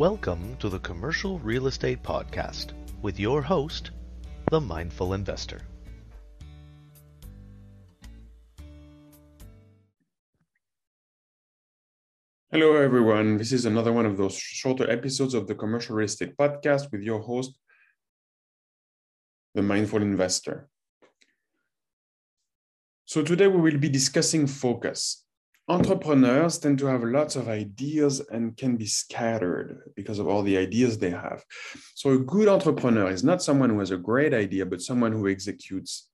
Welcome to the Commercial Real Estate Podcast with your host, the Mindful Investor. Hello, everyone. This is another one of those shorter episodes of the Commercial Real Estate Podcast with your host, the Mindful Investor. So, today we will be discussing focus. Entrepreneurs tend to have lots of ideas and can be scattered because of all the ideas they have. So, a good entrepreneur is not someone who has a great idea, but someone who executes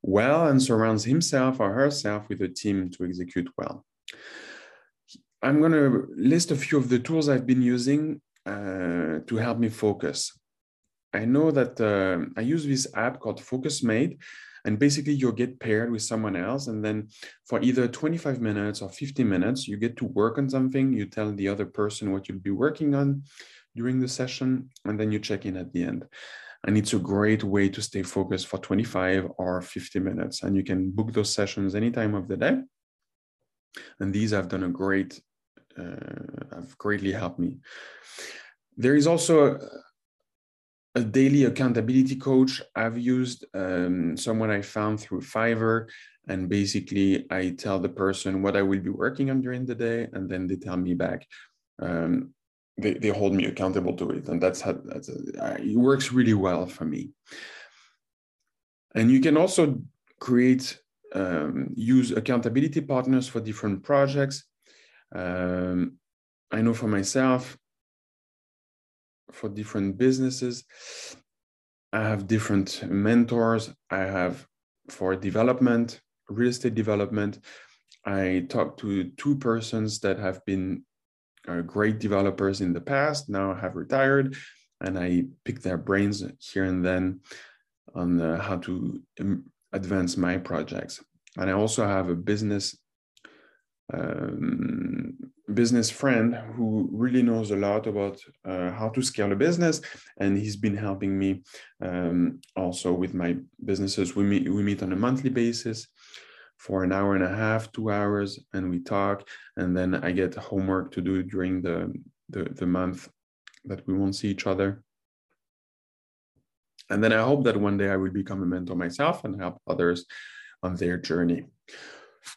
well and surrounds himself or herself with a team to execute well. I'm going to list a few of the tools I've been using uh, to help me focus. I know that uh, I use this app called FocusMate, and basically you'll get paired with someone else, and then for either 25 minutes or 50 minutes, you get to work on something. You tell the other person what you'll be working on during the session, and then you check in at the end. And it's a great way to stay focused for 25 or 50 minutes. And you can book those sessions any time of the day. And these have done a great uh, have greatly helped me. There is also a, a daily accountability coach I've used, um, someone I found through Fiverr. And basically, I tell the person what I will be working on during the day, and then they tell me back. Um, they, they hold me accountable to it. And that's how that's a, it works really well for me. And you can also create, um, use accountability partners for different projects. Um, I know for myself, for different businesses, I have different mentors. I have for development, real estate development. I talk to two persons that have been uh, great developers in the past, now have retired, and I pick their brains here and then on uh, how to advance my projects. And I also have a business um, business friend who really knows a lot about uh, how to scale a business and he's been helping me um, also with my businesses. We meet we meet on a monthly basis for an hour and a half two hours and we talk and then i get homework to do during the the, the month that we won't see each other. And then i hope that one day i will become a mentor myself and help others on their journey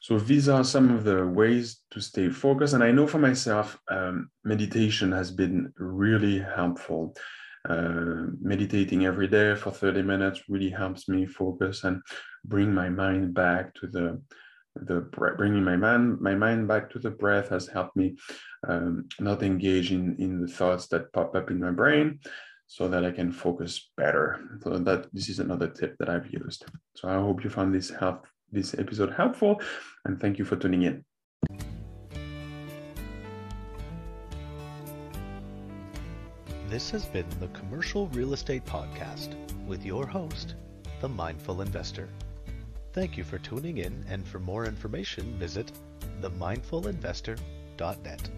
so these are some of the ways to stay focused. And I know for myself, um, meditation has been really helpful. Uh, meditating every day for 30 minutes really helps me focus and bring my mind back to the the bringing my mind my mind back to the breath has helped me um, not engage in in the thoughts that pop up in my brain so that I can focus better. So that this is another tip that I've used. So I hope you found this help this episode helpful, and thank you for tuning in. This has been the Commercial Real Estate Podcast with your host, the Mindful Investor. Thank you for tuning in, and for more information, visit themindfulinvestor.net.